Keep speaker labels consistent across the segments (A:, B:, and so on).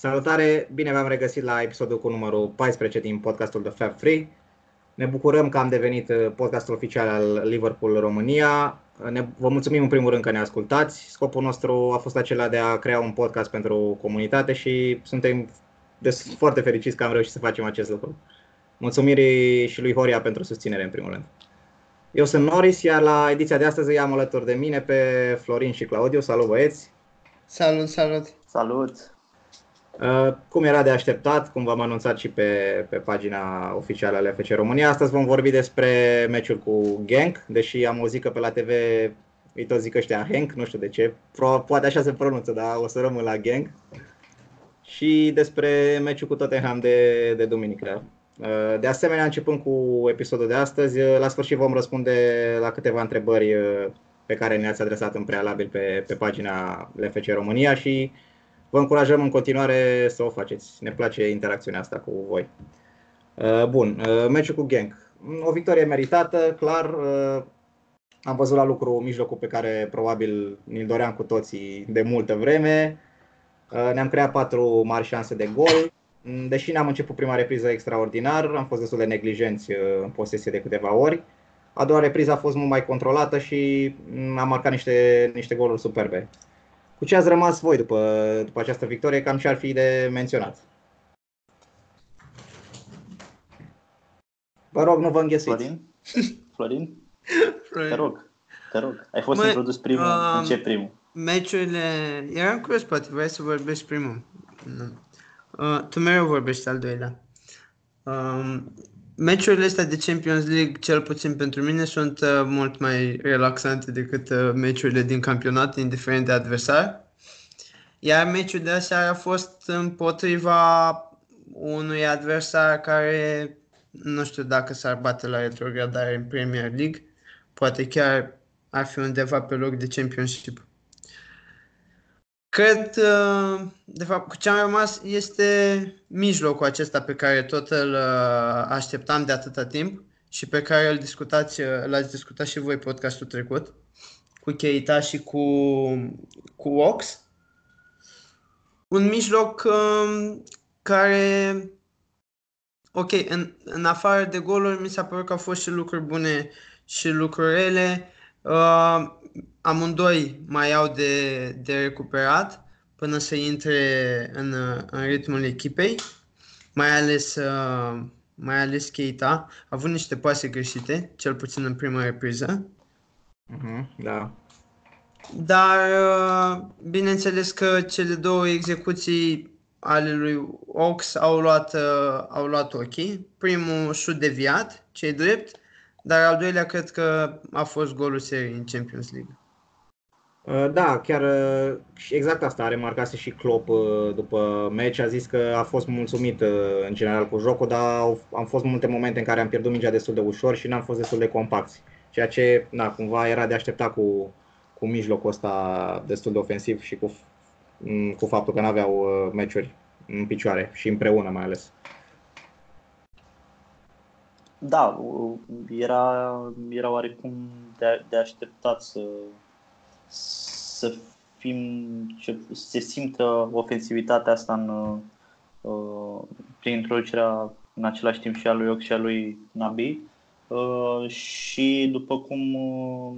A: Salutare, bine v-am regăsit la episodul cu numărul 14 din podcastul The Fab Free. Ne bucurăm că am devenit uh, podcastul oficial al Liverpool România. Ne, vă mulțumim în primul rând că ne ascultați. Scopul nostru a fost acela de a crea un podcast pentru comunitate și suntem foarte fericiți că am reușit să facem acest lucru. Mulțumiri și lui Horia pentru susținere în primul rând. Eu sunt Noris, iar la ediția de astăzi îi am alături de mine pe Florin și Claudiu. Salut băieți!
B: Salut, salut!
C: Salut!
A: Uh, cum era de așteptat, cum v-am anunțat și pe, pe pagina oficială a LFC România, astăzi vom vorbi despre meciul cu Genk, deși am auzit că pe la TV îi tot zic ăștia Henk, nu știu de ce, poate așa se pronunță, dar o să rămân la Genk. Și despre meciul cu Tottenham de, de duminică. Uh, de asemenea, începând cu episodul de astăzi, uh, la sfârșit vom răspunde la câteva întrebări pe care ne-ați adresat în prealabil pe, pe pagina LFC România și vă încurajăm în continuare să o faceți. Ne place interacțiunea asta cu voi. Uh, bun, uh, meciul cu Genk. O victorie meritată, clar. Uh, am văzut la lucru mijlocul pe care probabil ni-l doream cu toții de multă vreme. Ne-am creat patru mari șanse de gol. Deși n-am început prima repriză extraordinar, am fost destul de neglijenți în posesie de câteva ori. A doua repriză a fost mult mai controlată și am marcat niște, niște goluri superbe. Cu ce ați rămas voi după, după această victorie? Cam ce ar fi de menționat? Vă rog, nu vă înghesuiți.
C: Florin? Florin? Florin. Te rog, te rog. Ai fost mă, introdus primul. Uh, ce primul?
B: Meciurile... Eram curios, poate vrei să vorbești primul. Nu. Uh, tu mereu vorbești al doilea. Uh, meciurile astea de Champions League, cel puțin pentru mine, sunt uh, mult mai relaxante decât uh, meciurile din campionat, indiferent de adversar. Iar meciul de aseară a fost împotriva unui adversar care nu știu dacă s-ar bate la retrogradare în Premier League, poate chiar ar fi undeva pe loc de Championship. Cred, uh, de fapt, cu ce am rămas este mijlocul acesta pe care tot îl uh, așteptam de atâta timp și pe care îl discutați, uh, l-ați discutat și voi podcastul trecut cu Keita și cu, cu Ox. Un mijloc um, care, ok, în, în afară de goluri, mi s-a părut că au fost și lucruri bune și lucruri rele. Uh, amândoi mai au de, de recuperat până să intre în, în ritmul echipei, mai ales, uh, mai ales Keita. A avut niște pase greșite, cel puțin în prima repriză.
A: Uh-huh, da.
B: Dar uh, bineînțeles că cele două execuții ale lui Ox au luat, uh, au luat ok. Primul șut deviat, cei drept, dar al doilea cred că a fost golul serii în Champions League.
A: Uh, da, chiar uh, exact asta a remarcat și Klopp uh, după meci. A zis că a fost mulțumit în general cu jocul, dar am fost multe momente în care am pierdut mingea destul de ușor și n-am fost destul de compacti. Ceea ce, na, cumva era de aștepta cu, cu mijlocul ăsta destul de ofensiv și cu, mm, cu faptul că n-aveau meciuri în picioare și împreună mai ales.
C: Da, era, era oarecum de, de așteptat să, să fim, să se simtă ofensivitatea asta în, uh, prin introducerea în același timp și a lui Ox și a lui Nabi. Uh, și după cum, uh,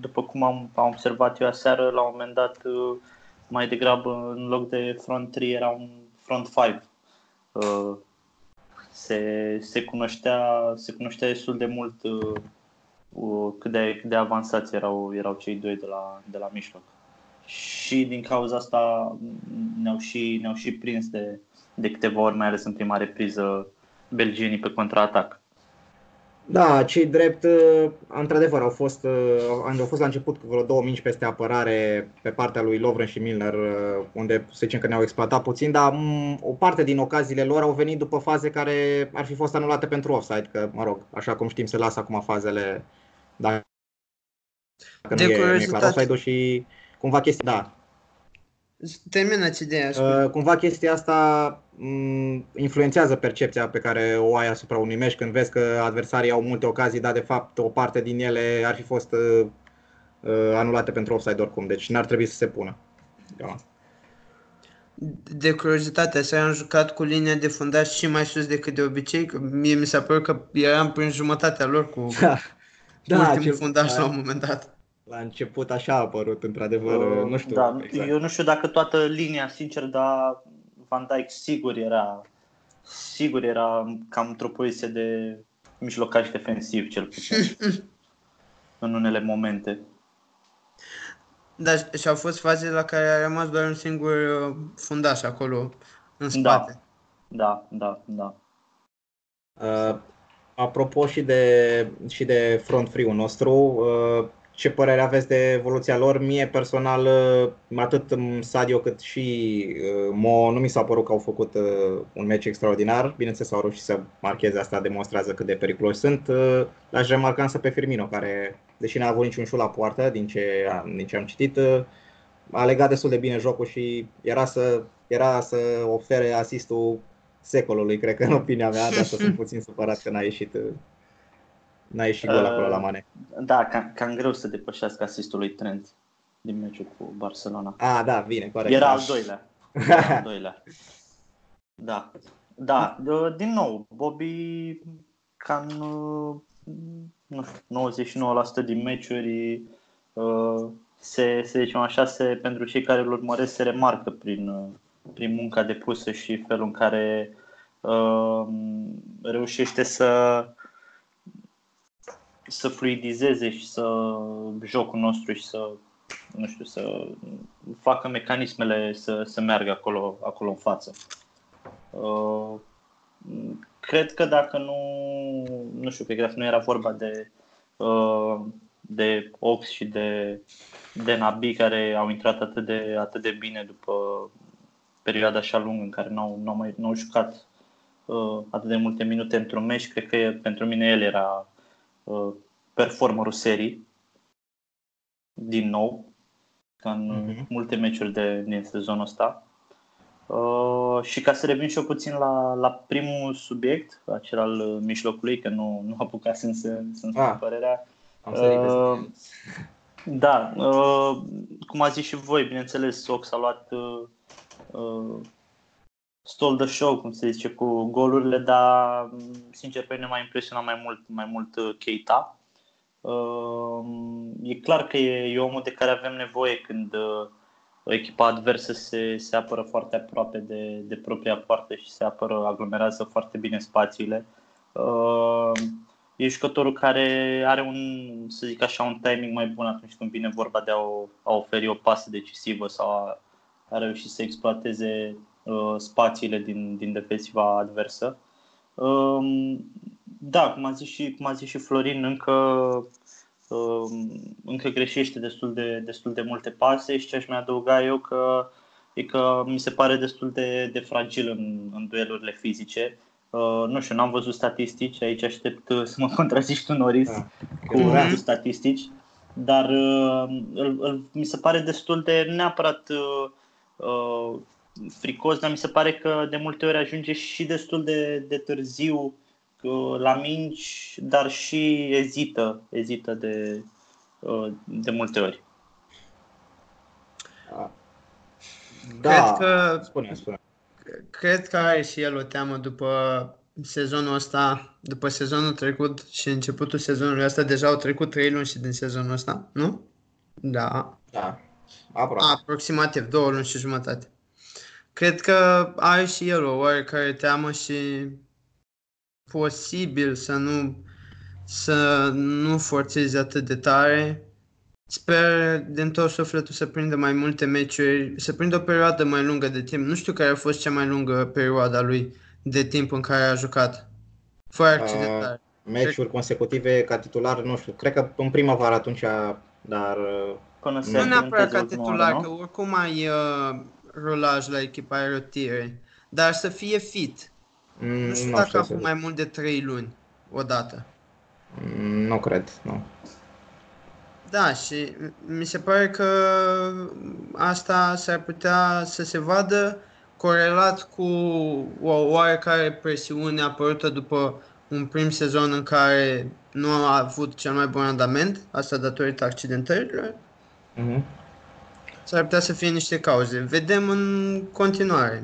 C: după cum am, am observat eu aseară, la un moment dat, uh, mai degrabă în loc de front 3 era un front 5. Uh, se, se, cunoștea, se cunoștea destul de mult uh, cât de, cât de avansați erau, erau cei doi de la, de la mijloc. Și din cauza asta ne-au și, ne-au și prins de, de câteva ori, mai ales în prima repriză, belgienii pe contraatac.
A: Da, cei drept, uh, într-adevăr, au fost, uh, au fost la început cu vreo două minci peste apărare pe partea lui Lovren și Milner, uh, unde să zicem că ne-au exploatat puțin, dar mm, o parte din ocaziile lor au venit după faze care ar fi fost anulate pentru offside, că, mă rog, așa cum știm, se lasă acum fazele dacă de nu, e, nu e clar offside și cumva chestia, da,
B: Terminați ideea.
A: Uh, cumva chestia asta um, influențează percepția pe care o ai asupra unui meci când vezi că adversarii au multe ocazii, dar de fapt o parte din ele ar fi fost uh, uh, anulate pentru offside oricum, deci n-ar trebui să se pună. Da.
B: de curiozitate, să am jucat cu linia de fundaș și mai sus decât de obicei, că mie mi s-a părut că eram prin jumătatea lor cu
A: Da, da
B: ultimul
A: cel-
B: fundaș la
A: la,
B: un moment dat.
A: la început așa a apărut, într-adevăr, nu știu
C: da,
A: exact.
C: Eu nu știu dacă toată linia, sincer, dar Van Dijk sigur era sigur era cam într-o poziție de mijlocaș defensiv, cel puțin. în unele momente.
B: Da, și au fost faze la care a rămas doar un singur uh, fundaș acolo, în spate.
C: Da, da, da.
A: Uh, apropo și de, și de front free-ul nostru, uh, ce părere aveți de evoluția lor? Mie personal, uh, atât Sadio cât și uh, Mo, nu mi s-a părut că au făcut uh, un meci extraordinar. Bineînțeles, au reușit să marcheze asta, demonstrează cât de periculoși sunt. Uh, L-aș remarca însă pe Firmino, care, deși n-a avut niciun șut la poartă, din ce, din ce am citit, uh, a legat destul de bine jocul și era să, era să ofere asistul secolului, cred că în opinia mea, de asta sunt puțin supărat că n-a ieșit, n-a ieșit gol acolo la Mane.
C: Da, cam, cam greu să depășească asistul lui Trent din meciul cu Barcelona.
A: Ah, da, bine, corect.
C: Era
A: da.
C: al doilea. Era al doilea. Da. Da, de- din nou, Bobby cam uh, nu știu, 99% din meciuri uh, se, se zicem așa, se, pentru cei care îl urmăresc se remarcă prin, uh, prin munca depusă și felul în care uh, reușește să să fluidizeze și să jocul nostru și să nu știu, să facă mecanismele să, să meargă acolo, acolo în față. Uh, cred că dacă nu, nu știu, cred că dacă nu era vorba de, uh, de Ox și de, de Nabi care au intrat atât de, atât de bine după perioada așa lungă în care n-au, n-au, mai, n-au jucat uh, atât de multe minute într-un meci, cred că pentru mine el era uh, performerul serii din nou, ca în
A: Mhm.
C: multe meciuri de, din sezonul ăsta. Uh, și ca să revin și eu puțin la, la primul subiect, acel al uh, mijlocului, că nu, nu apucasem să, să-mi spun
A: Ah.
C: părerea.
A: Am sărit peste.
C: Uh, da, uh, cum a zis și voi, bineînțeles, Sox a luat uh, uh, stole the show, cum se zice, cu golurile, dar m, sincer pe mine m-a impresionat mai mult, mai mult uh, Keita. Uh, e clar că e, e omul de care avem nevoie când uh, echipa adversă se, se apără foarte aproape de, de propria poartă și se apără, aglomerează foarte bine spațiile. Uh, e jucătorul care are un, să zic așa, un timing mai bun atunci când vine vorba de a, o, a oferi o pasă decisivă sau a, a reuși să exploateze uh, spațiile din, din defensiva adversă. Um, da, cum a zis și, cum a zis și Florin, încă, um, încă greșește destul de, destul de multe pase și ce aș mai adăuga eu că e că mi se pare destul de, de fragil în, în duelurile fizice. Uh, nu știu, n-am văzut statistici, aici aștept uh, să mă contrazici tu, Noris,
A: Da.
C: cu,
B: Mhm.
C: cu statistici, dar uh, îl, îl, mi se pare destul de neapărat uh, uh, fricos, dar mi se pare că de multe ori ajunge și destul de, de târziu uh, la mingi, dar și ezită, ezită de, uh, de multe ori.
A: Da,
B: Cred că
A: spune, spune.
B: Cred că are și el o teamă după sezonul ăsta, după sezonul trecut și începutul sezonului ăsta, deja au trecut 3 luni și din sezonul ăsta, nu? Da,
A: Da, aproape.
B: aproximativ două luni și jumătate. Cred că are și el o oarecare teamă și posibil să nu să nu forțeze atât de tare. Sper din tot sufletul să prindă mai multe meciuri, să prindă o perioadă mai lungă de timp. Nu știu care a fost cea mai lungă perioadă a lui de timp în care a jucat. Fără accidentare.
A: Meciuri consecutive ca titular, nu știu, cred că în primăvară atunci, dar uh,
C: Până se
A: Nu
B: nu neapărat ca
C: accidenteze ultima
B: titular,
C: oară,
B: că
C: nu?
B: oricum ai uh, rulaj la echipa, ai rotire. Dar să fie fit.
A: mm,
B: Nu știu
A: nu
B: dacă
A: știu
B: a
A: să
B: avut mai mult de 3 luni odată.
A: Mm, Nu cred, nu.
B: Da, și mi se pare că asta s-ar putea să se vadă corelat cu o oarecare presiune apărută după un prim sezon în care nu a avut cel mai bun randament, asta datorită accidentărilor.
A: Mhm.
B: S-ar putea să fie niște cauze. Vedem în continuare.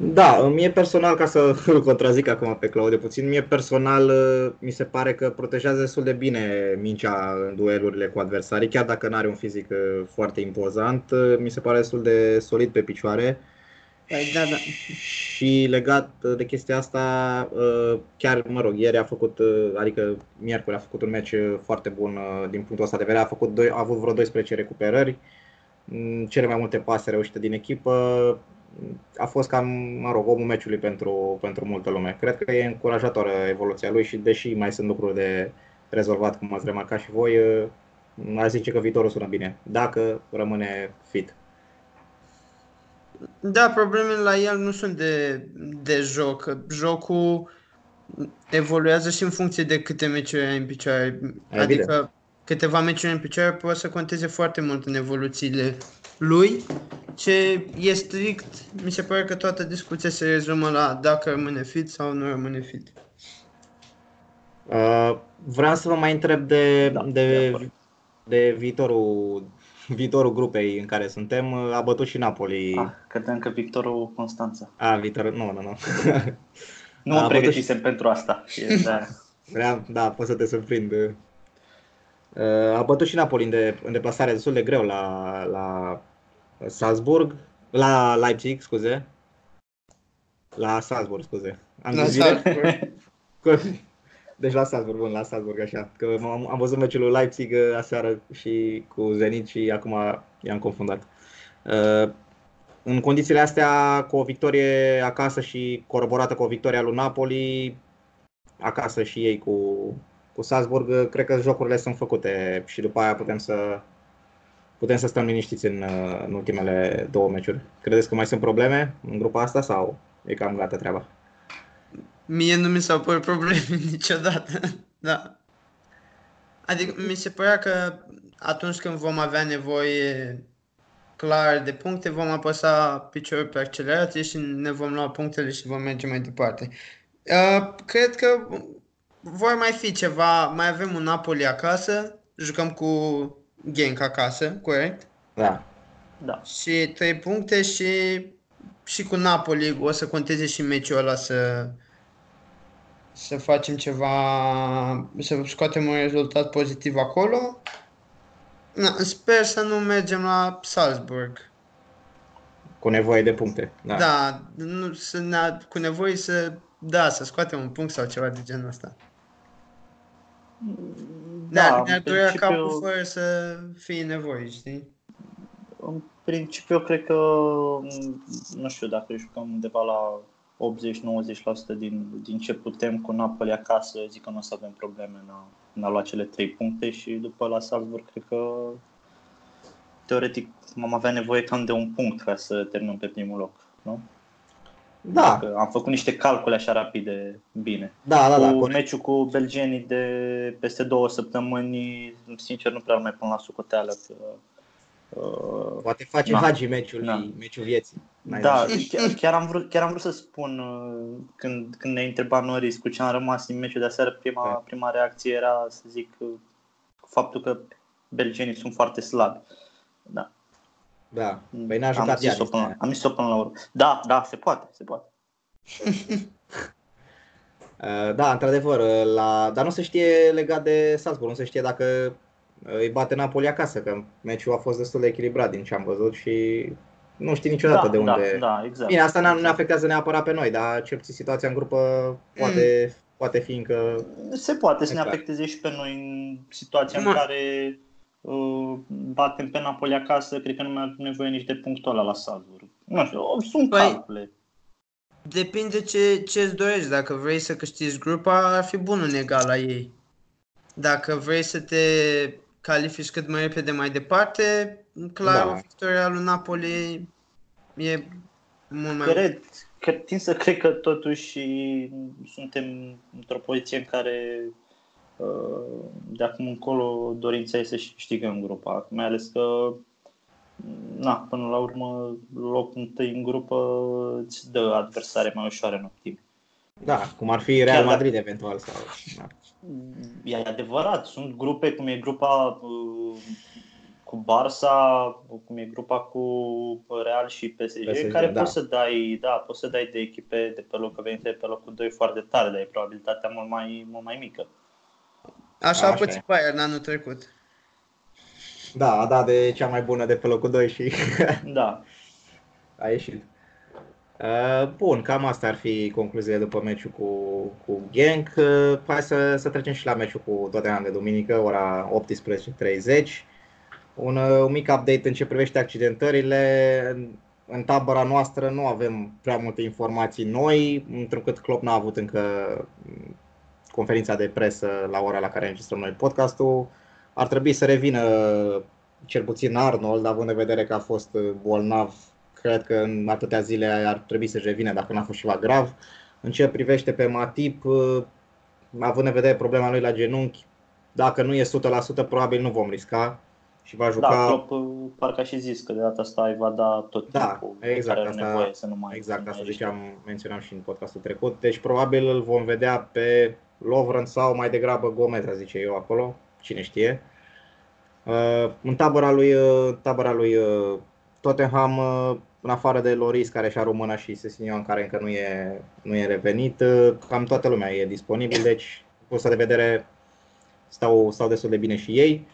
A: Da, mie personal, ca să îl contrazic acum pe Claude puțin, mie personal uh, mi se pare că protejează destul de bine mingea în duelurile cu adversarii, chiar dacă nu are un fizic uh, foarte impozant, uh, mi se pare destul de solid pe picioare.
B: Păi, da, da.
A: Și legat de chestia asta, chiar, mă rog, ieri a făcut, adică miercuri a făcut un meci foarte bun din punctul ăsta de vedere, a, făcut, a avut vreo 12 recuperări, mm, cele mai multe pase reușite din echipă, a fost cam, mă rog, omul meciului pentru, pentru multă lume. Cred că e încurajatoare evoluția lui și deși mai sunt lucruri de rezolvat, cum ați remarcat și voi, aș zice că viitorul sună bine, dacă rămâne fit.
B: Da, problemele la el nu sunt de, de joc. Jocul evoluează și în funcție de câte meciuri ai în picioare. Adică câteva meciuri în picioare poate să conteze foarte mult în evoluțiile lui. Ce e strict, mi se pare că toată discuția se rezumă la dacă rămâne fit sau nu rămâne fit.
A: Uh, vreau să vă mai întreb de, da, de, de, de viitorul, viitorul grupei în care suntem. A bătut și Napoli.
C: Ah, credeam că Victorul Constanța.
A: A, viitorul, nu, nu, nu.
C: nu mă pregătisem și... pentru asta. Da.
A: Vreau, da, pot să te surprind. Uh, a bătut și Napoli în, de, în deplasare destul de greu la, la Salzburg, la Leipzig, scuze. La Salzburg, scuze.
B: Am la Salzburg.
A: Deci la Salzburg, bun, la Salzburg, așa. Că am, am văzut meciul lui Leipzig uh, aseară și cu Zenit și acum i-am confundat. Uh, în condițiile astea, cu o victorie acasă și coroborată cu o victorie a lui Napoli, acasă și ei cu, cu Salzburg, cred că jocurile sunt făcute și după aia putem să putem să stăm liniștiți în, în ultimele două meciuri. Credeți că mai sunt probleme în grupa asta sau e cam gata treaba?
B: Mie nu mi s-au părut probleme niciodată, da. Adică mi se părea că atunci când vom avea nevoie clar de puncte, vom apăsa piciorul pe accelerație și ne vom lua punctele și vom merge mai departe. Uh, cred că vor mai fi ceva, mai avem un Napoli acasă, jucăm cu Genk acasă, corect?
A: Da.
C: Da.
B: Și 3 puncte și, și cu Napoli o să conteze și meciul ăla să, să facem ceva, să scoatem un rezultat pozitiv acolo. Na, sper să nu mergem la Salzburg.
A: Cu nevoie de puncte.
B: Da, da nu, să ne, cu nevoie să, da, să scoatem un punct sau ceva de genul ăsta. Da, da ne-ar durea principiu... capul fără să fie nevoie, știi?
C: În principiu, eu cred că, nu știu, dacă jucăm undeva la 80-90% din, din ce putem cu Napoli acasă, zic că nu o să avem probleme în a, în a lua cele 3 puncte și după la Salzburg, cred că teoretic am avea nevoie cam de un punct ca să terminăm pe primul loc, nu?
A: Da.
C: am făcut niște calcule așa rapide, bine.
A: Da, da, da.
C: Cu meciul cu belgenii de peste două săptămâni, sincer, nu prea mai pun la sucoteală. Că,
A: uh, Poate face na. Hagi meciul, da. meciul vieții.
C: da, chiar, chiar, am vrut, chiar am vrut să spun uh, când, când ne întreba Noris cu ce am rămas din meciul de aseară, prima, da. prima reacție era să zic uh, faptul că belgenii sunt foarte slabi. Da.
A: Da, păi n-a jucat am zis-o
C: până, am zis-o până la urmă. Da, da, se poate, se poate.
A: Uh, da, într-adevăr, uh, la... dar nu se știe legat de Salzburg, nu se știe dacă uh, îi bate Napoli acasă, că meciul a fost destul de echilibrat din ce am văzut și nu știi niciodată
C: da,
A: de unde.
C: Da, da, exact.
A: Bine, asta nu ne afectează neapărat pe noi, dar cel puțin situația în grupă poate, mm. poate fi încă.
C: Se poate să ne afecteze și pe noi în situația Ma. în care Uh, batem pe Napoli acasă, cred că nu mai avem nevoie nici de punctul ăla la Salzburg. Nu știu, sunt păi, calcule.
B: Depinde ce, ce îți dorești. Dacă vrei să câștigi grupa, ar fi bun în egal la ei. Dacă vrei să te califici cât mai repede mai departe, clar, da. victoria lui Napoli e mult mai...
C: Cred, că tin să cred că totuși suntem într-o poziție în care de acum încolo dorința este să câștigăm grupa, mai ales că na, până la urmă locul întâi în grupă îți dă adversare mai ușoare în optim.
A: Da, cum ar fi Real Madrid dacă... eventual sau. Da.
C: E adevărat, sunt grupe cum e grupa uh, cu Barça, cum e grupa cu Real și PSG,
A: PSG,
C: care
A: da.
C: poți să dai, da, poți să dai de echipe de pe locul venite pe locul 2 foarte tare, dar e probabilitatea mult mai, mult mai mică.
B: Așa a
A: Așa
B: pățit
A: e.
B: Bayern anul trecut.
A: Da, a dat de cea mai bună de pe locul 2 și
C: Da.
A: a ieșit. Uh, Bun, cam asta ar fi concluziile după meciul cu, cu Genk. Uh, Hai să, să trecem și la meciul cu Tottenham de duminică, ora 18.30. Un, uh, un mic update în ce privește accidentările. În- În tabăra noastră nu avem prea multe informații noi, întrucât Klopp n-a avut încă mm, conferința de presă la ora la care înregistrăm noi podcastul. Ar trebui să revină cel puțin Arnold, având în vedere că a fost uh, bolnav, cred că în atâtea zile ar trebui să-și revină dacă n-a fost ceva grav. În ce privește pe Matip, uh, având în vedere problema lui la genunchi, dacă nu e 100%, probabil nu vom risca și va juca...
C: Da, Klopp uh, parcă a și zis că de data asta îi va da tot
A: Da,
C: timpul de
A: exact,
C: care are
A: asta-
C: nevoie să nu mai
A: Exact,
C: să nu
A: asta
C: mai
A: ziceam, menționam și în podcastul trecut. Deci probabil îl vom vedea pe Lovren sau mai degrabă Gomez, a zice eu acolo, cine știe. Uh, în tabăra lui, uh, tabăra lui uh, Tottenham, uh, în afară de Loris care și-a română și Sesinion care încă nu e, nu e revenit, uh, cam toată lumea e disponibil, deci punctul de vedere stau, stau destul de bine și ei.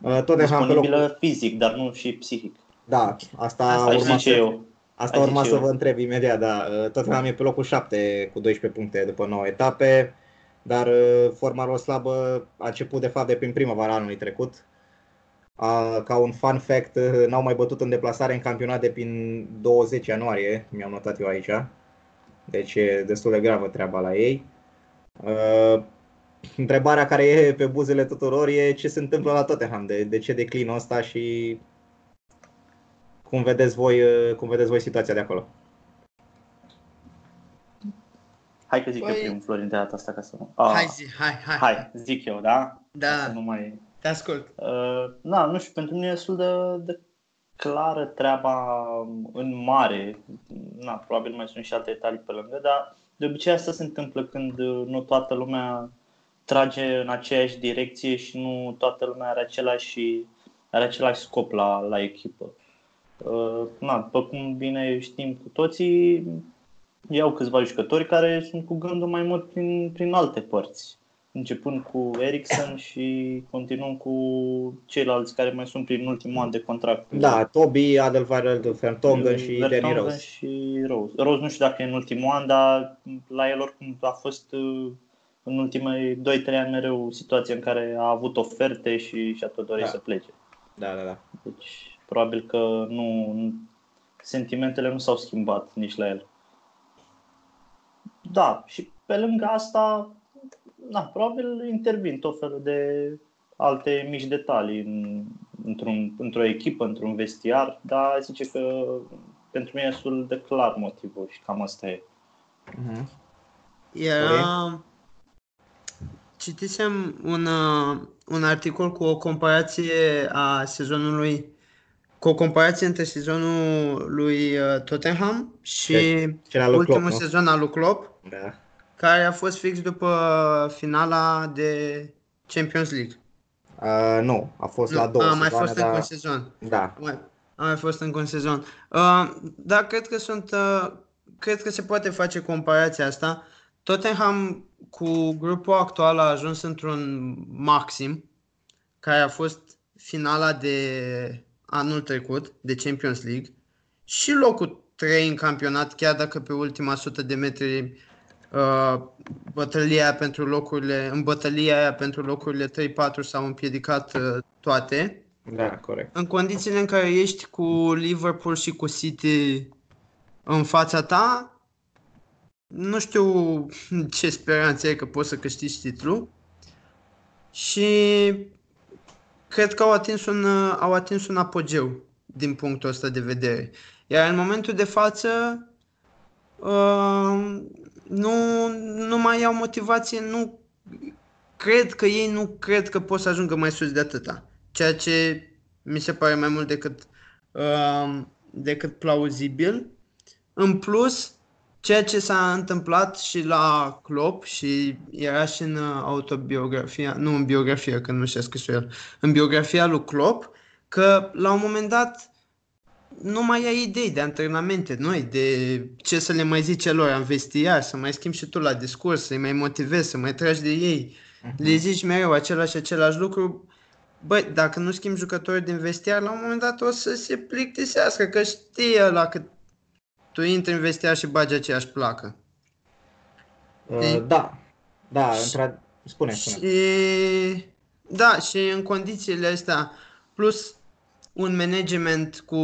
A: Uh, Tottenham pe locul...
C: disponibilă fizic, dar nu și psihic.
A: Da, asta,
C: Asta
A: urma
C: zice
A: să-
C: eu.
A: Asta
C: Ai
A: urma
C: zice
A: să
C: eu.
A: vă întreb imediat, da. Tottenham e pe locul 7 cu 12 puncte după 9 etape, dar uh, forma lor slabă a început de fapt de prin primăvara anului trecut. A, ca un fun fact, uh, n-au mai bătut în deplasare în campionat de prin 20 ianuarie, mi-am notat eu aici. Deci e destul de gravă treaba la ei. Uh, Întrebarea care e pe buzele tuturor e ce se întâmplă la Tottenham, de, de ce declinul ăsta și cum vedeți voi, uh, cum vedeți voi situația de acolo.
C: Hai că zic
B: Păi-
C: eu primul, Florin, de data asta ca să nu... Ah,
B: Hai zi, hai, hai.
C: Hai, zic eu, da?
B: Da.
C: Ca Să nu mai...
B: Te ascult.
C: Uh, na, nu știu, pentru mine e destul de, de clară treaba în mare. Na, probabil mai sunt și alte detalii pe lângă, dar de obicei asta se întâmplă când uh, nu toată lumea trage în aceeași direcție și nu toată lumea are același, are același scop la, la echipă. Uh, na, după cum bine știm cu toții, iau câțiva jucători care sunt cu gândul mai mult prin, prin alte părți începând cu Ericsson și continuăm cu ceilalți care mai sunt prin ultimul an de contract.
A: Da, Toby, Adelweireld, Vertonghen și Danny
C: Vertonghen
A: Rose.
C: și Rose. Rose nu știu dacă e în ultimul an, dar la el oricum a fost uh, în ultimii 2-3 ani mereu situația în care a avut oferte și și-a tot dorit
A: Da.
C: să plece.
A: Da, da, da.
C: Deci probabil că nu, sentimentele nu s-au schimbat nici la el. Da, și pe lângă asta, da, probabil intervin tot felul de alte mici detalii în, într-un, într-o echipă, într-un vestiar, dar zice că pentru mine e destul de clar motivul și cam asta e.
A: Mhm.
B: Era... Citisem un, uh, un articol cu o comparație a sezonului cu o comparație între sezonul lui uh, Tottenham și
A: Cel al lui
B: ultimul
A: Klopp, nu?
B: sezon al lui Klopp,
A: Da.
B: Care a fost fix după finala de Champions League.
A: Uh, nu, a fost la
B: Nu,
A: două
B: a mai
A: sezoane,
B: fost încă
A: dar...
B: un sezon.
A: Da,
B: Mai, a mai fost încă un sezon. Uh, da, cred că sunt, uh, cred că se poate face comparația asta. Tottenham cu grupul actual a ajuns într-un maxim, care a fost finala de anul trecut, de Champions League, și locul 3 în campionat, chiar dacă pe ultima sută de metri uh, bătălia aia pentru locurile, în bătălia aia pentru locurile 3-4 s-au împiedicat uh, toate
A: da, corect.
B: în condițiile în care ești cu Liverpool și cu City în fața ta, nu știu ce speranțe ai că poți să câștigi titlul și cred că au atins un, au atins un apogeu din punctul ăsta de vedere. Iar în momentul de față uh, nu, nu mai au motivație, nu cred că ei nu cred că pot să ajungă mai sus de atâta. Ceea ce mi se pare mai mult decât, uh, decât plauzibil. În plus, ceea ce s-a întâmplat și la Klopp și era și în uh, autobiografia, nu în biografia, că nu și-a scris el, în biografia lui Klopp, că la un moment dat nu mai ai idei de antrenamente noi, de ce să le mai zice lor în vestiar, să mai schimbi și tu la discurs, să-i mai motivezi, să mai tragi de ei. Uh-huh. Le zici mereu același și același lucru. Băi, dacă nu schimbi jucători din vestiar, la un moment dat o să se plictisească, că știe la că tu intri în vestiar și bagi aceeași placă.
A: Uh, da, da, într spune, spune.
B: Și, da, și în condițiile astea, plus un management cu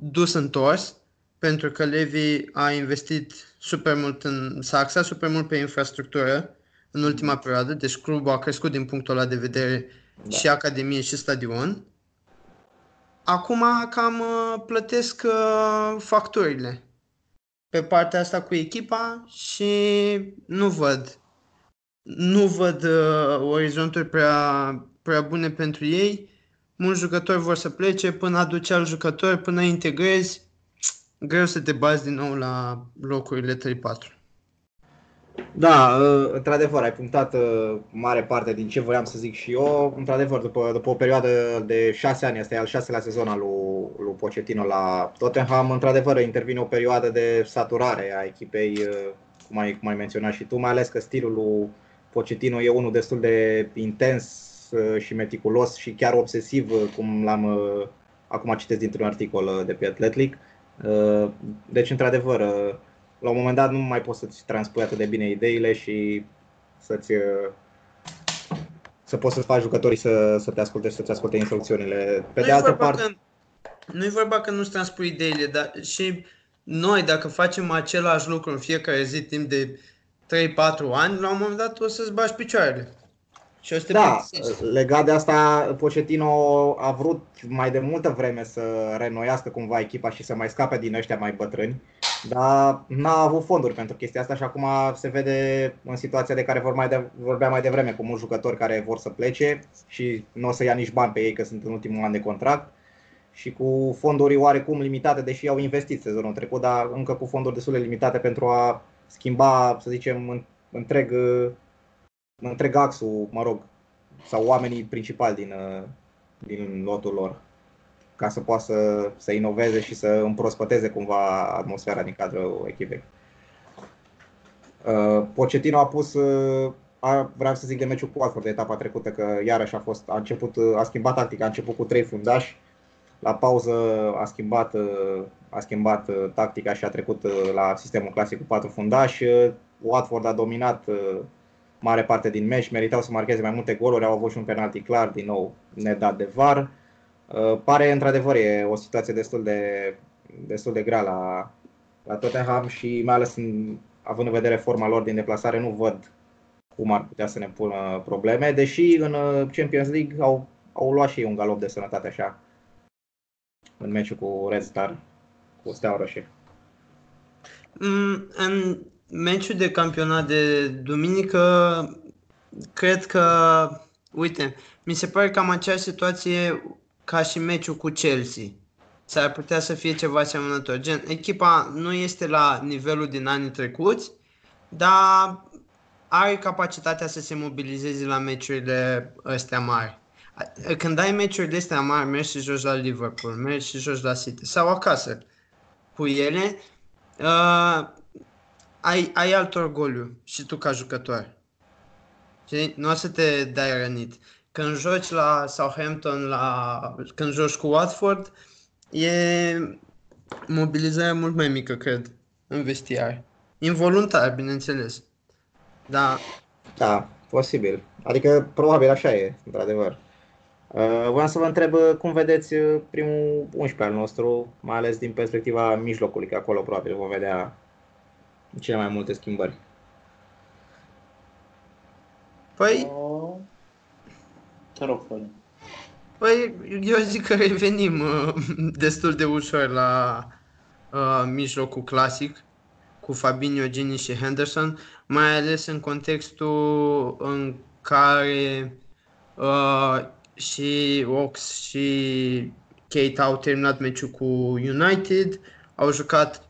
B: dus întors, pentru că Levi a investit super mult în, s-a axat super mult pe infrastructură în ultima perioadă, deci clubul a crescut din punctul ăla de vedere da. și academie și stadion. Acum cam uh, plătesc uh, facturile pe partea asta cu echipa și nu văd nu văd uh, orizonturi prea, prea bune pentru ei mulți jucători vor să plece, până aduci alt jucător, până integrezi, greu să te bazi din nou la locurile 3-4.
A: Da, ă, într-adevăr, ai punctat ă, mare parte din ce voiam să zic și eu. Într-adevăr, după, după o perioadă de șase ani, este al șaselea sezon al lui, lui Pochettino la Tottenham, într-adevăr intervine o perioadă de saturare a echipei, ă, cum ai, cum ai menționat și tu, mai ales că stilul lui Pochettino e unul destul de intens, Uh, și meticulos și chiar obsesiv, uh, cum l-am uh, acum citesc dintr-un articol de pe Athletic. Deci, într-adevăr, la un moment dat nu mai poți să-ți transpui atât de bine ideile și să-ți să poți să faci jucătorii să, să te asculte și să-ți asculte instrucțiunile.
B: Pe nu de altă parte... Că, nu e vorba că nu-ți transpui ideile, dar și noi, dacă facem același lucru în fiecare zi timp de 3-4 ani, la un moment dat o să-ți bagi picioarele.
A: Și o să te da, legat de asta, Pochettino a vrut mai de multă vreme să renoiască cumva echipa și să mai scape din ăștia mai bătrâni, dar n-a avut fonduri pentru chestia asta și acum se vede în situația de care vor mai de, vorbea mai devreme cu mulți jucători care vor să plece și nu o să ia nici bani pe ei că sunt în ultimul an de contract. Și cu fonduri oarecum limitate, deși au investit sezonul trecut, dar încă cu fonduri destul de limitate pentru a schimba, să zicem, întreg întreg axul, mă rog, sau oamenii principali din, uh, din lotul lor ca să poată să, să inoveze și să împrospăteze cumva atmosfera din cadrul echipei. Uh, Pochettino a pus, uh, a, vreau să zic de meciul cu Watford de etapa trecută, că iarăși a fost, a început, a schimbat tactica, a început cu trei fundași, la pauză a schimbat, a schimbat tactica și a trecut la sistemul clasic cu patru fundași. Watford a dominat mare parte din meci, meritau să marcheze mai multe goluri, au avut și un penalti clar, din nou nedat de VAR. Uh, pare într-adevăr e o situație destul de, destul de grea la, la Tottenham și mai ales în, având în vedere forma lor din deplasare, nu văd cum ar putea să ne pună probleme, deși în uh, Champions League au, au luat și ei un galop de sănătate așa în meciul cu Red Star, cu Steaua Roșie.
B: Mm, în meciul de campionat de duminică, cred că, uite, mi se pare cam aceeași situație ca și meciul cu Chelsea. S-ar putea să fie ceva asemănător. Gen, echipa nu este la nivelul din anii trecuți, dar are capacitatea să se mobilizeze la meciurile astea mari. Când ai meciurile astea mari, mergi și joci la Liverpool, mergi și joci la City sau acasă cu ele, uh, ai, ai alt orgoliu și tu ca jucător. Și nu o să te dai rănit. Când joci la Southampton, la, când joci cu Watford, e mobilizarea mult mai mică, cred, în vestiar. Involuntar, bineînțeles. Da.
A: Da, posibil. Adică, probabil așa e, într-adevăr. Uh, vreau să vă întreb uh, cum vedeți uh, primul 11 al nostru, mai ales din perspectiva mijlocului, că acolo probabil vom vedea cele mai multe schimbări?
B: Păi...
C: Te rog, Florin.
B: Păi, eu zic că revenim uh, destul de ușor la uh, mijlocul clasic cu Fabinho, Gini și Henderson, mai ales în contextul în care uh, și Ox și Kate au terminat meciul cu United, au jucat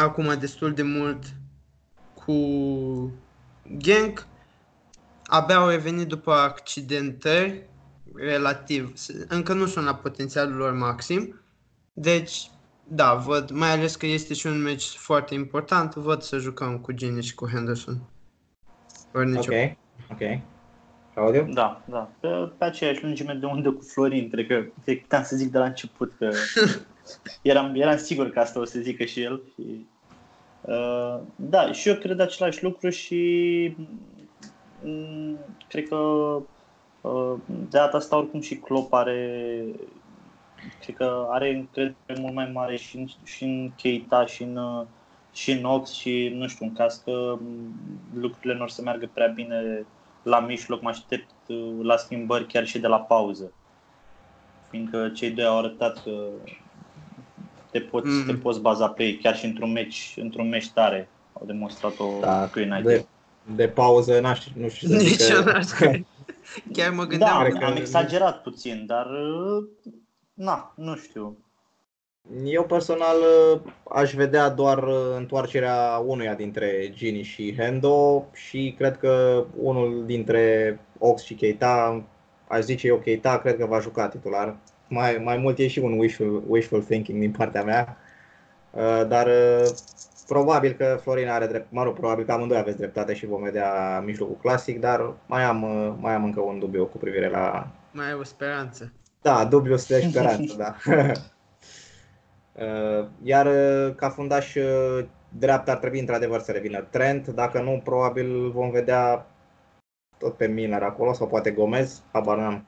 B: acum destul de mult cu Genk. Abia au revenit după accidentări relativ, încă nu sunt la potențialul lor maxim. Deci, da, văd, mai ales că este și un meci foarte important, văd să jucăm cu Gini și cu Henderson.
A: Ori nicio. Ok, ok. Claudiu?
C: Da, da. Pe, pe aceeași lungime de undă cu Florin, cred că, cred că puteam să zic de la început că eram, eram sigur că asta o să zică și el. Și, uh, da, și eu cred același lucru și um, cred că uh, de data asta oricum și Klopp are cred că are încredere mult mai mare și în, și în Keita și în, și în Ox și nu știu, în caz că lucrurile nu o să meargă prea bine la mijloc, mă aștept uh, la schimbări chiar și de la pauză. Fiindcă cei doi au arătat că te poți, mm. te poți baza pe ei, chiar și într-un meci, într-un meci tare. Au demonstrat-o da, cu United.
A: De, de pauză, n-aș, nu știu să
B: Nici zic că... Chiar mă gândeam.
C: Da, am, am exagerat puțin, dar uh, na, nu știu.
A: Eu personal aș vedea doar întoarcerea unuia dintre Gini și Hendo și cred că unul dintre Ox și Keita, aș zice eu Keita, cred că va juca titular. Mai, mai mult e și un wishful, wishful thinking din partea mea, uh, dar uh, probabil că Florin are drept, mă rog, probabil că amândoi aveți dreptate și vom vedea mijlocul clasic, dar mai am, uh, mai am încă un dubiu cu privire la...
B: Mai ai o speranță.
A: Da, dubiu de speranță, da. Uh, iar uh, ca fundaș uh, dreapta ar trebui într-adevăr să revină Trent, dacă nu, probabil vom vedea tot pe Milner acolo sau poate Gomez, habar n-am.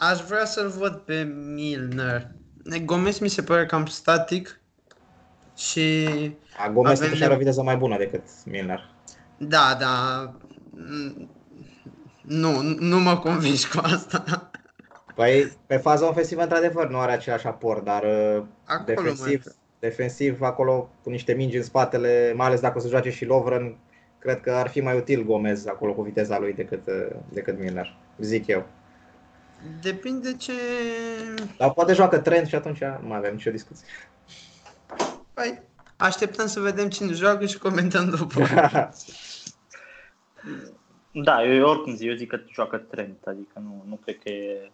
B: Aș vrea să-l văd pe Milner. Gomez mi se pare cam static și...
A: A, Gomez avem... are o viteză mai bună decât Milner.
B: Da, da. Nu, nu mă convingi cu asta.
A: Păi, pe faza ofensivă, într-adevăr, nu are același aport, dar uh, acolo defensiv, defensiv, acolo, cu niște mingi în spatele, mai ales dacă o să joace și Lovren, cred că ar fi mai util Gomez acolo cu viteza lui decât, uh, decât Milner, zic eu.
B: Depinde ce...
A: Dar poate joacă trend și atunci nu mai avem nicio discuție.
B: Păi, așteptăm să vedem cine joacă și comentăm după.
C: da, eu oricum zic, eu zic că joacă trend, adică nu, nu cred că e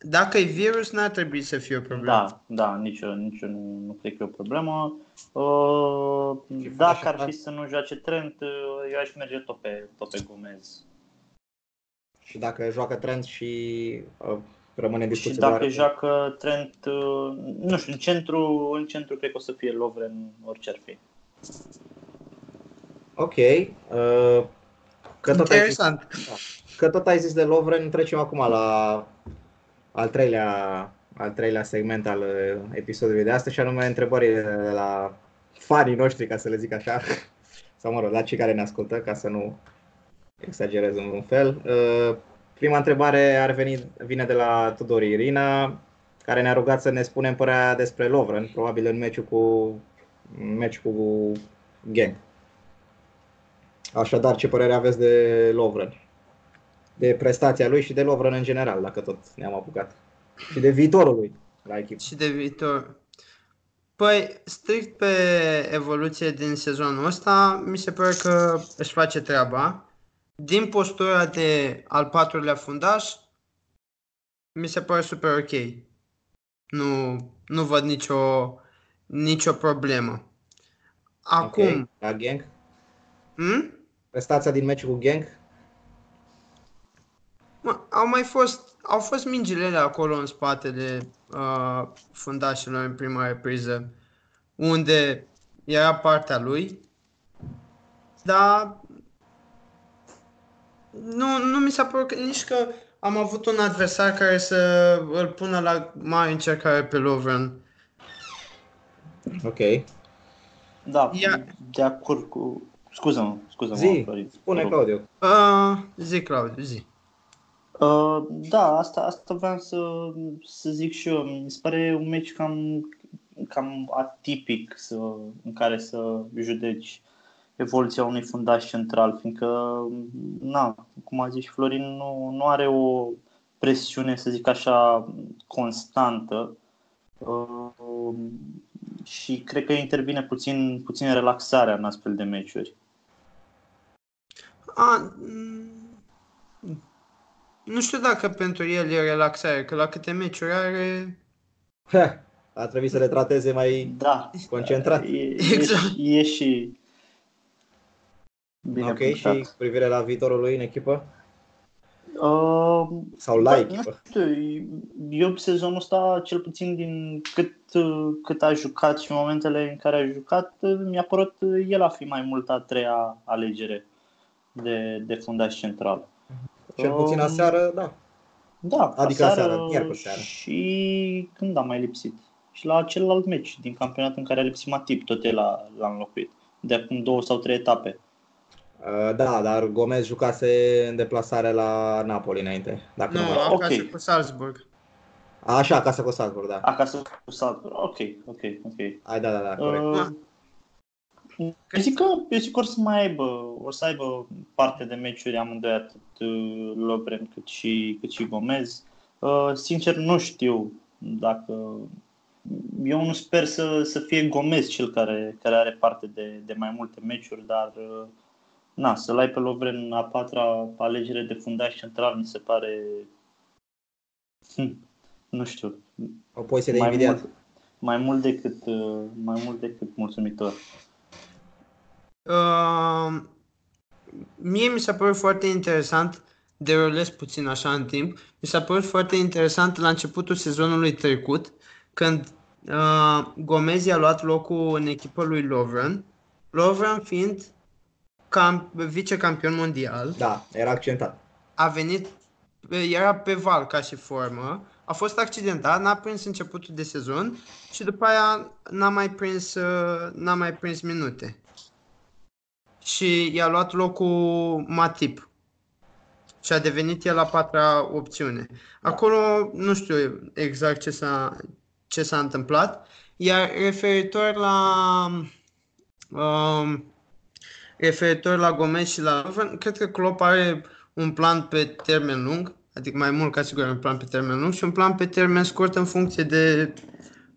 B: dacă e virus, n-ar trebui să fie o problemă.
C: Da, da, nici eu, nici eu nu, nu cred că e o problemă. Uh, dacă ar fi să nu joace Trent, uh, eu aș merge tot pe, tot pe Gomez.
A: Și dacă joacă Trent și uh, rămâne discuție
C: Și dacă doar... joacă Trent, uh, nu știu, în centru, în centru cred că o să fie Lovren orice ar fi.
A: Ok. Uh, că tot Interesant. Ai zis, da, că tot ai zis de Lovren, trecem acum la al treilea, al treilea segment al uh, episodului de astăzi și anume întrebările la fanii noștri, ca să le zic așa, sau mă rog, la cei care ne ascultă, ca să nu exagerez în vreun fel. Uh, prima întrebare ar veni, vine de la Tudor Irina, care ne-a rugat să ne spunem părerea despre Lovren, probabil în meciul cu, meci cu Gang. Așadar, ce părere aveți de Lovren? de prestația lui și de Lovren în general, dacă tot ne-am apucat. Și de viitorul lui la echipă.
B: Și de viitor. Păi, strict pe evoluție din sezonul ăsta, mi se pare că își face treaba. Din postura de al patrulea fundaș, mi se pare super ok. Nu, nu văd nicio, nicio problemă. Acum... Okay.
A: La gang?
B: Hmm?
A: Prestația din meciul cu gang?
B: Mă, au mai fost, au fost mingile acolo în spatele uh, fundașilor în prima repriză, unde era partea lui, dar nu, nu mi s-a părut că, nici că am avut un adversar care să îl pună la mare încercare pe Lovren.
A: Ok.
C: Da, Ia... de acord cu... Scuză-mă, scuză-mă.
A: Zi, spune Claudiu.
B: Uh, zi, Claudiu, zi.
C: Uh, da, asta, asta vreau să, să zic și eu. Mi se pare un meci cam, cam atipic să, în care să judeci evoluția unui fundaș central, fiindcă, na, cum a zis Florin, nu, nu are o presiune, să zic așa, constantă uh, și cred că intervine puțin, puțin relaxarea în astfel de meciuri.
B: A, nu știu dacă pentru el e relaxare, că la câte meciuri are...
A: A trebuit să le trateze mai
C: Da,
A: concentrat.
C: e, e,
B: Exact.
C: și- e și bine
A: ok,
C: punctat.
A: și cu privire la viitorul lui în echipă?
C: Uh,
A: Sau la
C: Bă,
A: echipă?
C: Nu știu, eu sezonul ăsta, cel puțin din cât, cât a jucat și momentele în care a jucat, mi-a părut el a fi mai mult a treia alegere de, de fundaș central.
A: Cel puțin
C: Um,
A: aseară, da.
C: Da,
A: Adică aseară, miercuri seara.
C: Și când a mai lipsit? Și la celălalt meci din campionat în care a lipsit Matip, tot el l-a, l-a înlocuit. De acum două sau trei etape.
A: Uh, Da, dar Gomez jucase în deplasare la Napoli înainte. Dacă
B: Nu,
A: nu, mă
B: acasă
C: Ok.
B: cu Salzburg.
A: Așa, acasă cu Salzburg, da.
C: Acasă cu Salzburg. Ok, ok, ok.
A: Ai, da, da, da, corect.
C: Uh, eu zic că, eu zic că or să mai aibă, o să aibă parte de meciuri amândoi, atât uh, Lovren cât și, cât și Gomez. Uh, sincer, nu știu dacă... Eu nu sper să, să fie Gomez cel care, care are parte de, de mai multe meciuri, dar uh, na, să-l ai pe Lovren a patra alegere de fundaș central mi se pare... Hm, nu știu,
A: O poziție de
C: mai
A: invidiat.
C: mult, mai mult decât, uh, mai mult decât mulțumitor.
B: Uh, mie mi s-a părut foarte interesant, derulez puțin așa în timp, mi s-a părut foarte interesant la începutul sezonului trecut, când uh, Gomez i-a luat locul în echipa lui Lovren, Lovren fiind cam, vicecampion mondial,
A: Da, era accentat.
B: a venit, era pe val ca și formă, a fost accidentat, n-a prins începutul de sezon și după aia n-a mai prins, uh, n-a mai prins minute. Și i-a luat locul Matip. Și a devenit el la patra opțiune. Acolo nu știu exact ce s-a, ce s-a întâmplat. Iar referitor la um, referitor la Gomez și la Lovren, cred că Klopp are un plan pe termen lung, adică mai mult ca sigur un plan pe termen lung și un plan pe termen scurt în funcție de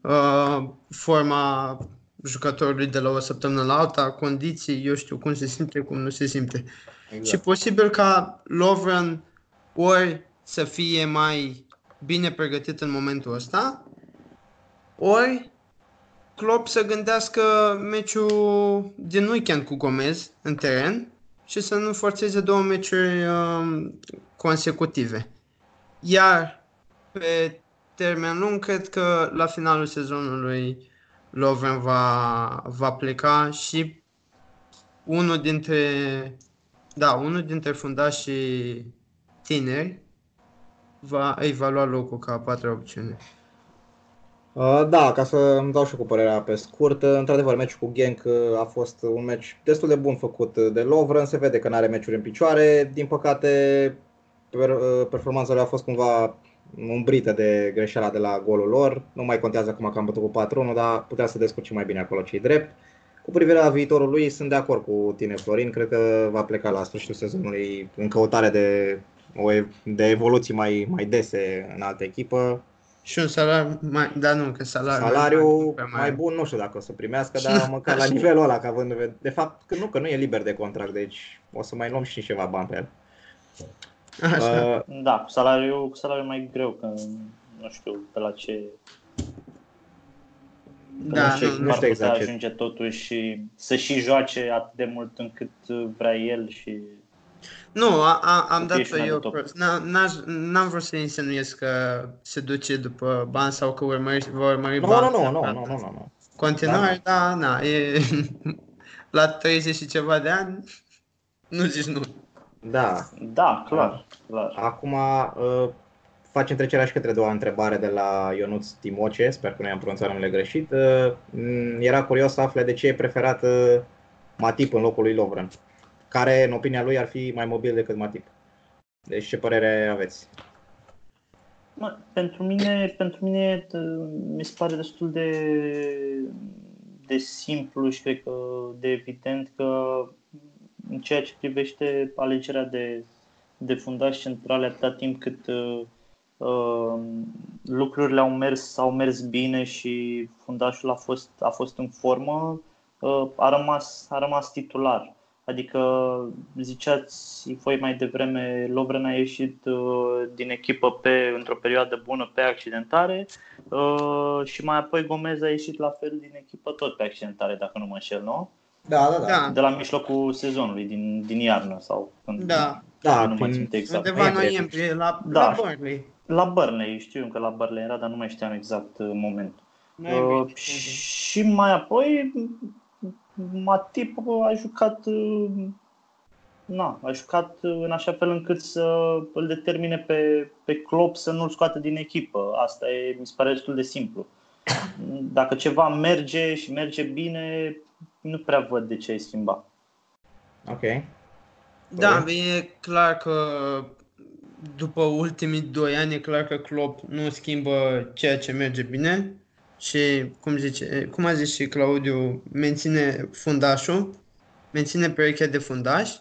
B: uh, forma jucătorului de la o săptămână la alta, condiții, eu știu cum se simte, cum nu se simte.
A: Exact.
B: Și posibil ca Lovren ori să fie mai bine pregătit în momentul ăsta, ori Klopp să gândească meciul din weekend cu Gomez în teren și să nu forțeze două meciuri um, consecutive. Iar pe termen lung, cred că la finalul sezonului Lovren va, va pleca și unul dintre da, unul dintre fundașii tineri va, îi va lua locul ca a patra opțiune.
A: Uh, Da, ca să îmi dau și cu părerea pe scurt, uh, într-adevăr, meciul cu Genk uh, a fost un meci destul de bun făcut uh, de Lovren, se vede că nu are meciuri în picioare, din păcate per, uh, performanța lui a fost cumva umbrită de greșeala de la golul lor, nu mai contează acum că am bătut cu 4-1, dar putea să descurce mai bine acolo cei drept. Cu privire la viitorul lui, sunt de acord cu tine, Florin, cred că va pleca la sfârșitul sezonului în căutare de, o ev- de evoluții mai, mai dese în altă echipă.
B: Și un salariu mai, da nu, că salariul
A: Salariu
B: mai,
A: mai bun, nu știu dacă o să primească, dar măcar la nivelul ăla, că având în vedere. De fapt, că nu, că nu e liber de contract, deci o să mai luăm și ceva bani pe el.
B: Așa.
A: Uh,
C: Da, cu salariul, cu salariul mai greu, că nu știu pe la ce, pe
B: da,
C: la ce
B: nu,
A: nu
B: nu.
C: ar
A: știu
C: putea
A: exact ce-
C: ajunge totuși și să și joace atât de mult încât vrea el și
B: Nu, a, a, am
C: Să
B: dat
C: fie și mai
B: eu.
C: de top.
B: prost. N-a- n-aș- N-am vrut să insinuez că se duce după bani sau că urmări, va urmări
A: nu,
B: bani.
A: nu, nu, nu,
B: neapărat.
A: nu, nu, nu, nu.
B: Continuare, da, na, e la 30 și ceva de ani, nu zici nu.
A: Da,
C: da, clar, clar.
A: acum uh, facem trecerea și către a doua întrebare de la Ionuț Timoce, sper că nu i-am pronunțat numele greșit. Uh, m, Era curios să afle de ce e preferat uh, Matip în locul lui Lovren, care, în opinia lui, ar fi mai mobil decât Matip. Deci ce părere aveți?
C: Mă, pentru mine, pentru mine t- mi se pare destul de, de simplu și cred că de evident că în ceea ce privește alegerea de, de fundași centrale atâta timp cât uh, uh, lucrurile au mers, au mers bine și fundașul a fost, a fost în formă, uh, a, rămas, a rămas titular. Adică ziceați voi mai devreme, Lovren a ieșit uh, din echipă pe, într-o perioadă bună pe accidentare uh, și mai apoi Gomez a ieșit la fel din echipă tot pe accidentare, dacă nu mă înșel, nu?
A: Da, da, da.
B: Da.
C: De la mijlocul sezonului, din, din iarnă sau când,
B: Da.
A: Da,
C: nu mai
A: prin-
C: țin exact.
B: Undeva în
A: noiembrie.
B: noiembrie, la,
C: Da.
B: la Burnley.
C: La Burnley, știu că la Burnley era, dar nu mai știam exact uh, momentul.
B: Noiembrie.
C: Uh, și mai apoi Matip a jucat uh, na, a jucat uh, în așa fel încât să îl determine pe, pe Klopp să nu-l scoată din echipă. Asta e, mi se pare destul de simplu. Dacă ceva merge și merge bine, nu prea văd de ce ai schimba.
A: Ok.
B: Da, e clar că după ultimii doi ani e clar că Klopp nu schimbă ceea ce merge bine și, cum, zice, cum a zis și Claudiu, menține fundașul, menține perechea de fundaș,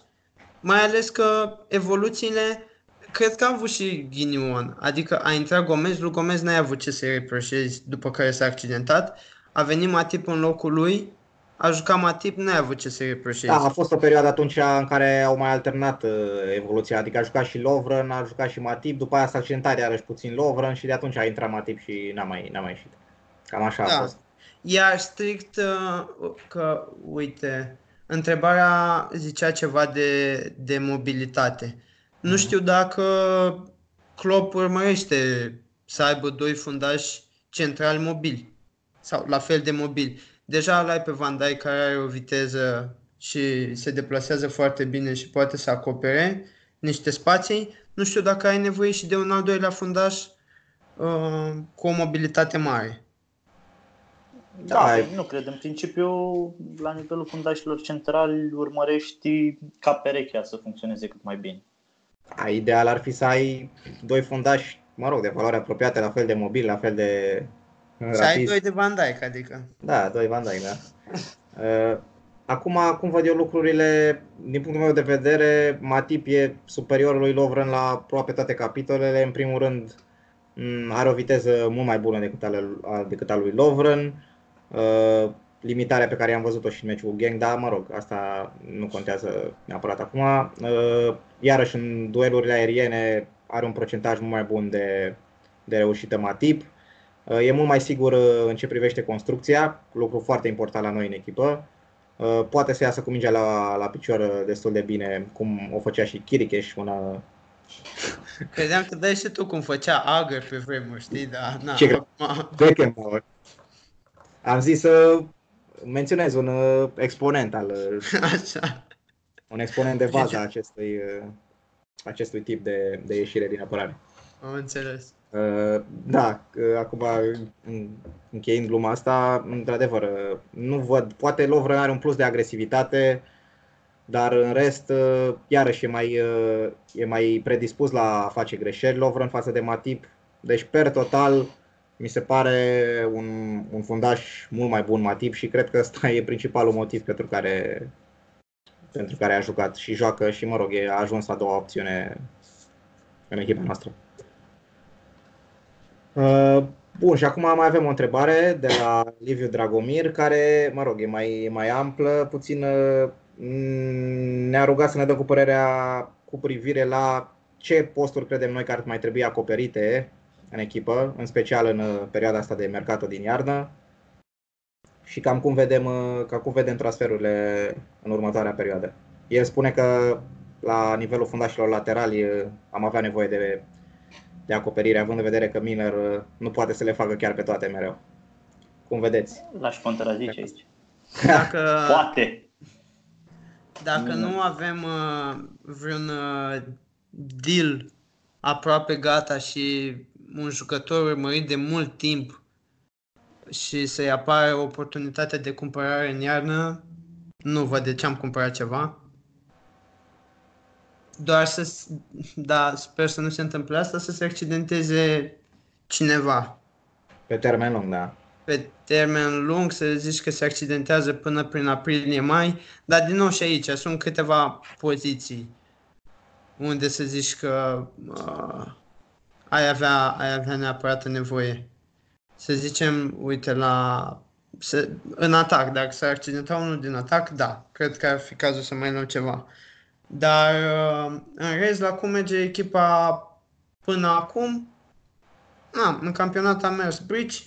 B: mai ales că evoluțiile, cred că a avut și ghinion, adică a intrat Gomez, lui Gomez n-ai avut ce să-i reproșezi după care s-a accidentat, a venit Matip în locul lui, a jucat Matip, n-ai avut ce să-i reproșezi.
A: Da, a fost o perioadă atunci în care au mai alternat uh, evoluția, adică a jucat și Lovren, a jucat și Matip, după aia s-a accidentat iarăși puțin Lovren și de atunci a intrat Matip și n-a mai, n-a mai ieșit. Cam așa
B: Da.
A: a fost.
B: Iar strict uh, că, uite, întrebarea zicea ceva de, de mobilitate. Nu știu dacă Klopp urmărește să aibă doi fundași centrali mobili sau la fel de mobili. Deja îl ai pe Van Dijk care are o viteză și se deplasează foarte bine și poate să acopere niște spații. Nu știu dacă ai nevoie și de un al doilea fundaș uh, cu o mobilitate mare.
C: Da,
A: Da,
C: păi nu cred. În principiu, la nivelul fundașilor centrali, urmărești ca perechea să funcționeze cât mai bine.
A: A, ideal ar fi să ai doi fundași, mă rog, de valoare apropiate, la fel de mobil, la fel de uh,
B: Să ai
A: rapid.
B: doi de Van Dijk, adică.
A: Da, doi Van Dijk, da. Uh, Acum, cum văd eu lucrurile, din punctul meu de vedere, Matip e superior lui Lovren la aproape toate capitolele. În primul rând, m, are o viteză mult mai bună decât, ale, a- decât a lui Lovren. Uh, Limitarea pe care am văzut-o și în meciul cu Gang, dar mă rog, asta nu contează neapărat acum. Uh, Iarăși, în duelurile aeriene are un procentaj mult mai bun de, de reușită Matip. Uh, E mult mai sigur uh, în ce privește construcția, lucru foarte important la noi în echipă. Uh, Poate să iasă cu mingea la, la picior uh, destul de bine, cum o făcea și Chiricheș până...
B: Credeam că dai și tu cum făcea Agăr pe vremuri, știi? Da, na,
A: Ce cred?
B: acum-
A: Beckenbauer. Am zis să menționez un uh, exponent al, uh,
B: Așa.
A: un exponent de bază a acestui, uh, acestui tip de, de ieșire din apărare.
B: Am înțeles.
A: Uh, Da, uh, acum în- încheiind gluma asta, într-adevăr, uh, nu văd, poate Lovren are un plus de agresivitate, dar în rest, uh, iarăși e mai, uh, e mai predispus la a face greșeli Lovren față de Matip, deci per total mi se pare un, un fundaș mult mai bun Matip și cred că ăsta e principalul motiv pentru care, pentru care a jucat și joacă și, mă rog, e, a ajuns la doua opțiune în echipa noastră. Uh, Bun, și acum mai avem o întrebare de la Liviu Dragomir, care, mă rog, e mai, e mai amplă, puțin uh, m, ne-a rugat să ne dăm cu părerea cu privire la ce posturi credem noi că ar mai trebui acoperite în echipă, în special în uh, perioada asta de mercato din iarnă și cam cum vedem, uh, ca cum vedem transferurile în următoarea perioadă. El spune că la nivelul fundașilor laterali uh, am avea nevoie de de acoperire, având în vedere că Miller uh, nu poate să le facă chiar pe toate mereu. Cum vedeți?
C: L-aș contrazice aici.
B: Dacă,
C: Poate.
B: dacă nu avem uh, vreun uh, deal aproape gata și un jucător urmărit de mult timp și să-i apară oportunitatea de cumpărare în iarnă, nu văd de ce am cumpărat ceva. Doar să, s- da, sper să nu se întâmple asta, să se accidenteze cineva
A: Pe termen lung, da.
B: pe termen lung, să zici că se accidentează până prin aprilie-mai, dar din nou și aici sunt câteva poziții unde să zici că uh, ai, avea, ai avea neapărat nevoie. Să zicem, uite, la se, în atac, dacă s-ar accidenta unul din atac, da, cred că ar fi cazul să mai luăm ceva. Dar uh, în rest, la cum merge echipa până acum, na, în campionat a mers Bridge,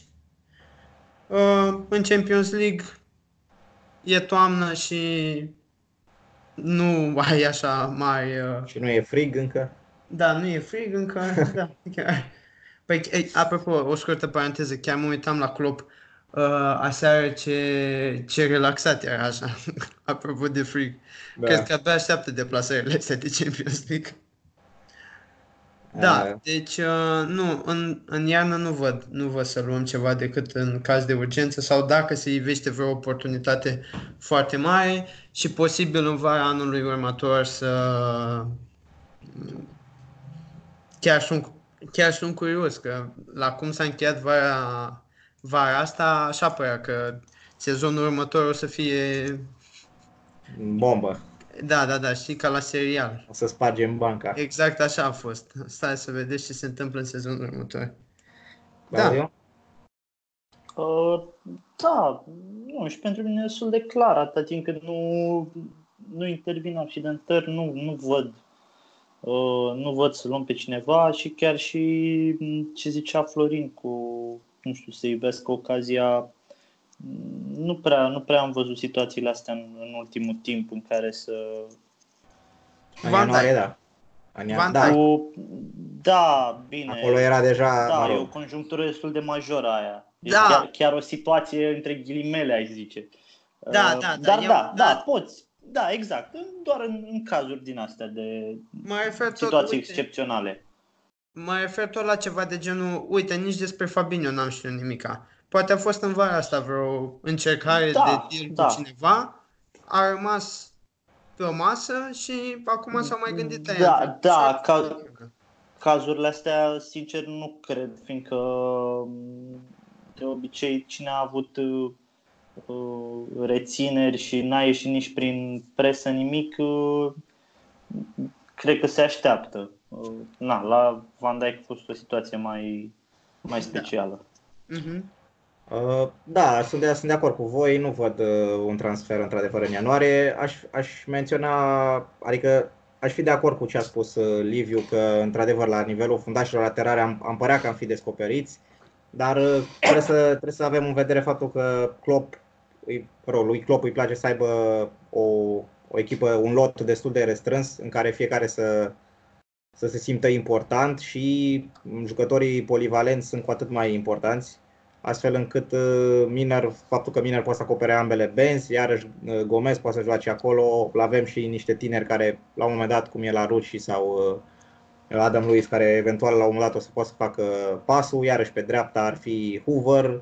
B: uh, în Champions League e toamnă și nu ai așa mai... Uh...
A: Și nu e frig încă?
B: Da, nu e frig încă, da, chiar. Păi, ei, apropo, o scurtă paranteză, chiar mă uitam la club uh, aseară ce, ce relaxat era așa, apropo de frig. Da. Cred că abia așteaptă deplasările astea de Champions League. Da, uh. deci uh, nu, în, în iarnă nu văd, nu văd să luăm ceva decât în caz de urgență sau dacă se ivește vreo oportunitate foarte mare și posibil în vara anului următor să chiar sunt, chiar sunt curios că la cum s-a încheiat vara, vara asta, așa părea că sezonul următor o să fie
A: bombă.
B: Da, da, da, știi, ca la serial.
A: O să spargem banca.
B: Exact așa a fost. Stai să vedeți ce se întâmplă în sezonul următor.
A: Da.
C: Uh, da, nu, și pentru mine e destul de clar, atâta timp cât nu, nu intervin accidentări, nu, nu văd uh, nu văd să luăm pe cineva și chiar și ce zicea Florin cu, nu știu, să iubesc ocazia nu prea, nu prea am văzut situațiile astea în, în ultimul timp în care să...
A: În ianuarie, da.
B: În ia... da.
C: Cu... da, bine.
A: Acolo era deja,
C: Da,
A: mă rog.
C: e o conjunctură destul de majoră aia. E
B: Da.
C: chiar, chiar o situație între ghilimele, aș zice.
B: Da,
C: Uh,
B: da, da,
C: Dar
B: eu-
C: da,
B: da.
C: da, poți. Da, exact. În- Doar în, în cazuri din astea de
B: Mă refer tot,
C: situații
B: uite,
C: excepționale.
B: mă refer tot la ceva de genul, uite, nici despre Fabinho n-am știut nimica. Poate a fost în vara asta vreo încercare
C: Da,
B: de deal
C: da.
B: cu cineva, a rămas pe o masă și acum s-au mai gândit la
C: Da,
B: ea.
C: da, ca- Cazurile astea, sincer, nu cred, fiindcă de obicei cine a avut uh, rețineri și n-a ieșit nici prin presă nimic, uh, cred că se așteaptă. Uh, na, la Van Dijk a fost o situație mai, mai specială.
B: Mhm.
A: Uh, Da, sunt de, sunt de acord cu voi, nu văd uh, un transfer într-adevăr în ianuarie. Aș, aș menționa, adică aș fi de acord cu ce a spus uh, Liviu, că într-adevăr la nivelul fundașilor laterale am, am părea că am fi descoperiți, dar uh, trebuie să, trebuie să avem în vedere faptul că Klopp, îi, mă rog, lui Klopp îi place să aibă o, o echipă, un lot destul de restrâns în care fiecare să, să se simtă important și jucătorii polivalenți sunt cu atât mai importanți astfel încât uh, Miner, faptul că Miner poate să acopere ambele benzi, iarăși uh, Gomez poate să joace acolo, avem și niște tineri care la un moment dat, cum e la Ruci sau uh, Adam Luiz, care eventual la un moment dat o să poată să facă pasul, iarăși pe dreapta ar fi Hoover.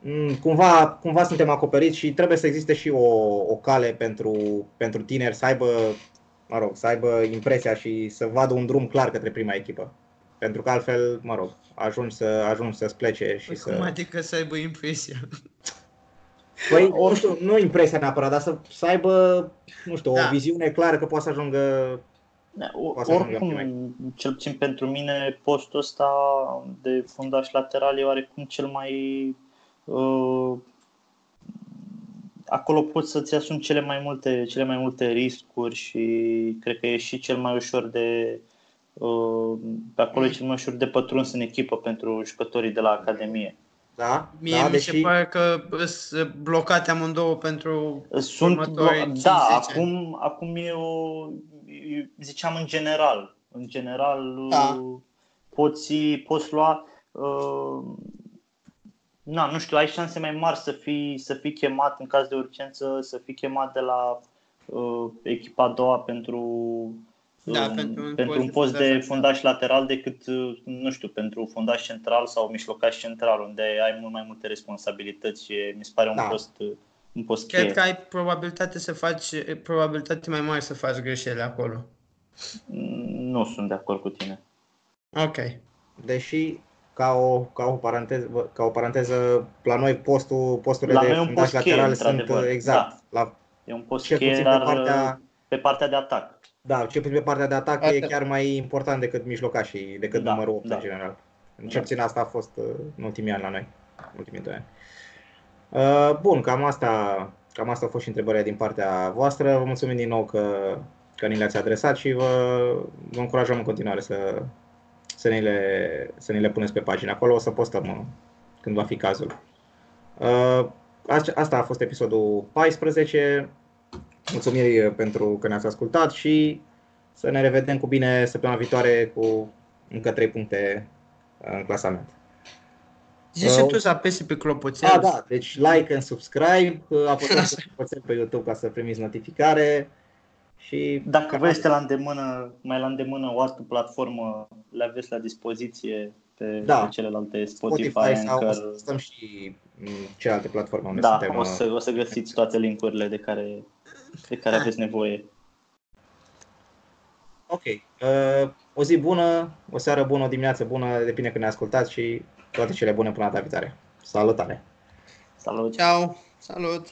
A: Mm, Cumva, cumva suntem acoperiți și trebuie să existe și o, o cale pentru, pentru tineri să aibă, mă rog, să aibă impresia și să vadă un drum clar către prima echipă. Pentru că altfel, mă rog, ajungi să ajungi să-ți plece și
B: Păi
A: să...
B: cum adică să aibă impresia?
A: Păi, nu știu, nu impresia neapărat, dar să, să aibă, nu știu,
B: Da.
A: o viziune clară că poate să ajungă...
C: Da, o-
A: Poate să ajungă
C: Oricum, cel puțin pentru mine, postul ăsta de fundaș lateral e oarecum cel mai... Uh, acolo poți să-ți asumi cele mai multe, cele mai multe riscuri și cred că e și cel mai ușor de... Uh, pe acolo e cel mai ușor de pătruns în echipă pentru jucătorii de la Academie.
A: Da,
B: Mie
A: da,
B: mi
A: deși...
B: se pare că sunt blocate amândouă pentru
C: Sunt,
B: următorii
C: blo-
B: 5-10
C: da,
B: ani.
C: acum, acum e o, e- ziceam în general, în general
B: Da.
C: uh, poți, poți lua, uh, na, nu știu, ai șanse mai mari să fii, să fii chemat în caz de urgență, să fii chemat de la uh, echipa a doua pentru,
B: Da,
C: um,
B: pentru un
C: pentru
B: post
C: un
B: de
C: post de
B: fundaș
C: fundaș lateral decât, uh, nu știu, pentru fundaș central sau mijlocaș central, unde ai mult mai multe responsabilități și mi se pare un
A: Da.
C: post, uh, un post cheie.
B: Cred că ai probabilitate să faci, probabilitate mai mare să faci greșeli acolo.
C: Nu sunt de acord cu tine.
B: Ok.
A: Deși, ca o, ca o, paranteză, ca o paranteză, la noi postul, posturile
C: La
A: de
C: noi e un
A: fundaș
C: post cheie,
A: lateral sunt
C: într-adevăr,
A: exact. La,
C: E un post
A: cel
C: cheie,
A: puțin
C: dar
A: pe partea,
C: pe partea de atac.
A: da, cel puțin pe partea de atac e
B: Partea-
A: chiar mai important decât mijlocașii, decât
C: Da,
A: numărul 8
C: da.
A: în general. În
C: Da.
A: cel puțin asta a fost uh, în ultimii ani la noi, în ultimii doi ani. Uh, bun, cam asta, cam asta au fost și întrebările din partea voastră. Vă mulțumim din nou că, că ni le-ați adresat și vă, vă încurajăm în continuare să, să, ni le, să ni le puneți pe pagina acolo. O să postăm uh, când va fi cazul. Uh, asta a fost episodul 14. Mulțumiri pentru că ne-ați ascultat și să ne revedem cu bine săptămâna viitoare cu încă 3 puncte în clasament.
B: Zici și tu să apesi pe clopoțel.
A: Da, da, deci like and subscribe, apăsați pe clopoțel pe YouTube ca să primiți notificare. Și
C: dacă vă este la îndemână, mai la îndemână o altă platformă, le aveți la dispoziție pe, da. pe celelalte Spotify, Spotify Anchor.
A: Sau stăm și celelalte platforme unde
C: da,
A: suntem.
C: o să, o să găsiți toate linkurile de care, de care aveți nevoie.
A: Ok. Uh, o zi bună, o seară bună, o dimineață bună, depinde când ne ascultați și toate cele bune până data viitoare. Salutare!
C: Salut!
B: Ciao! Salut!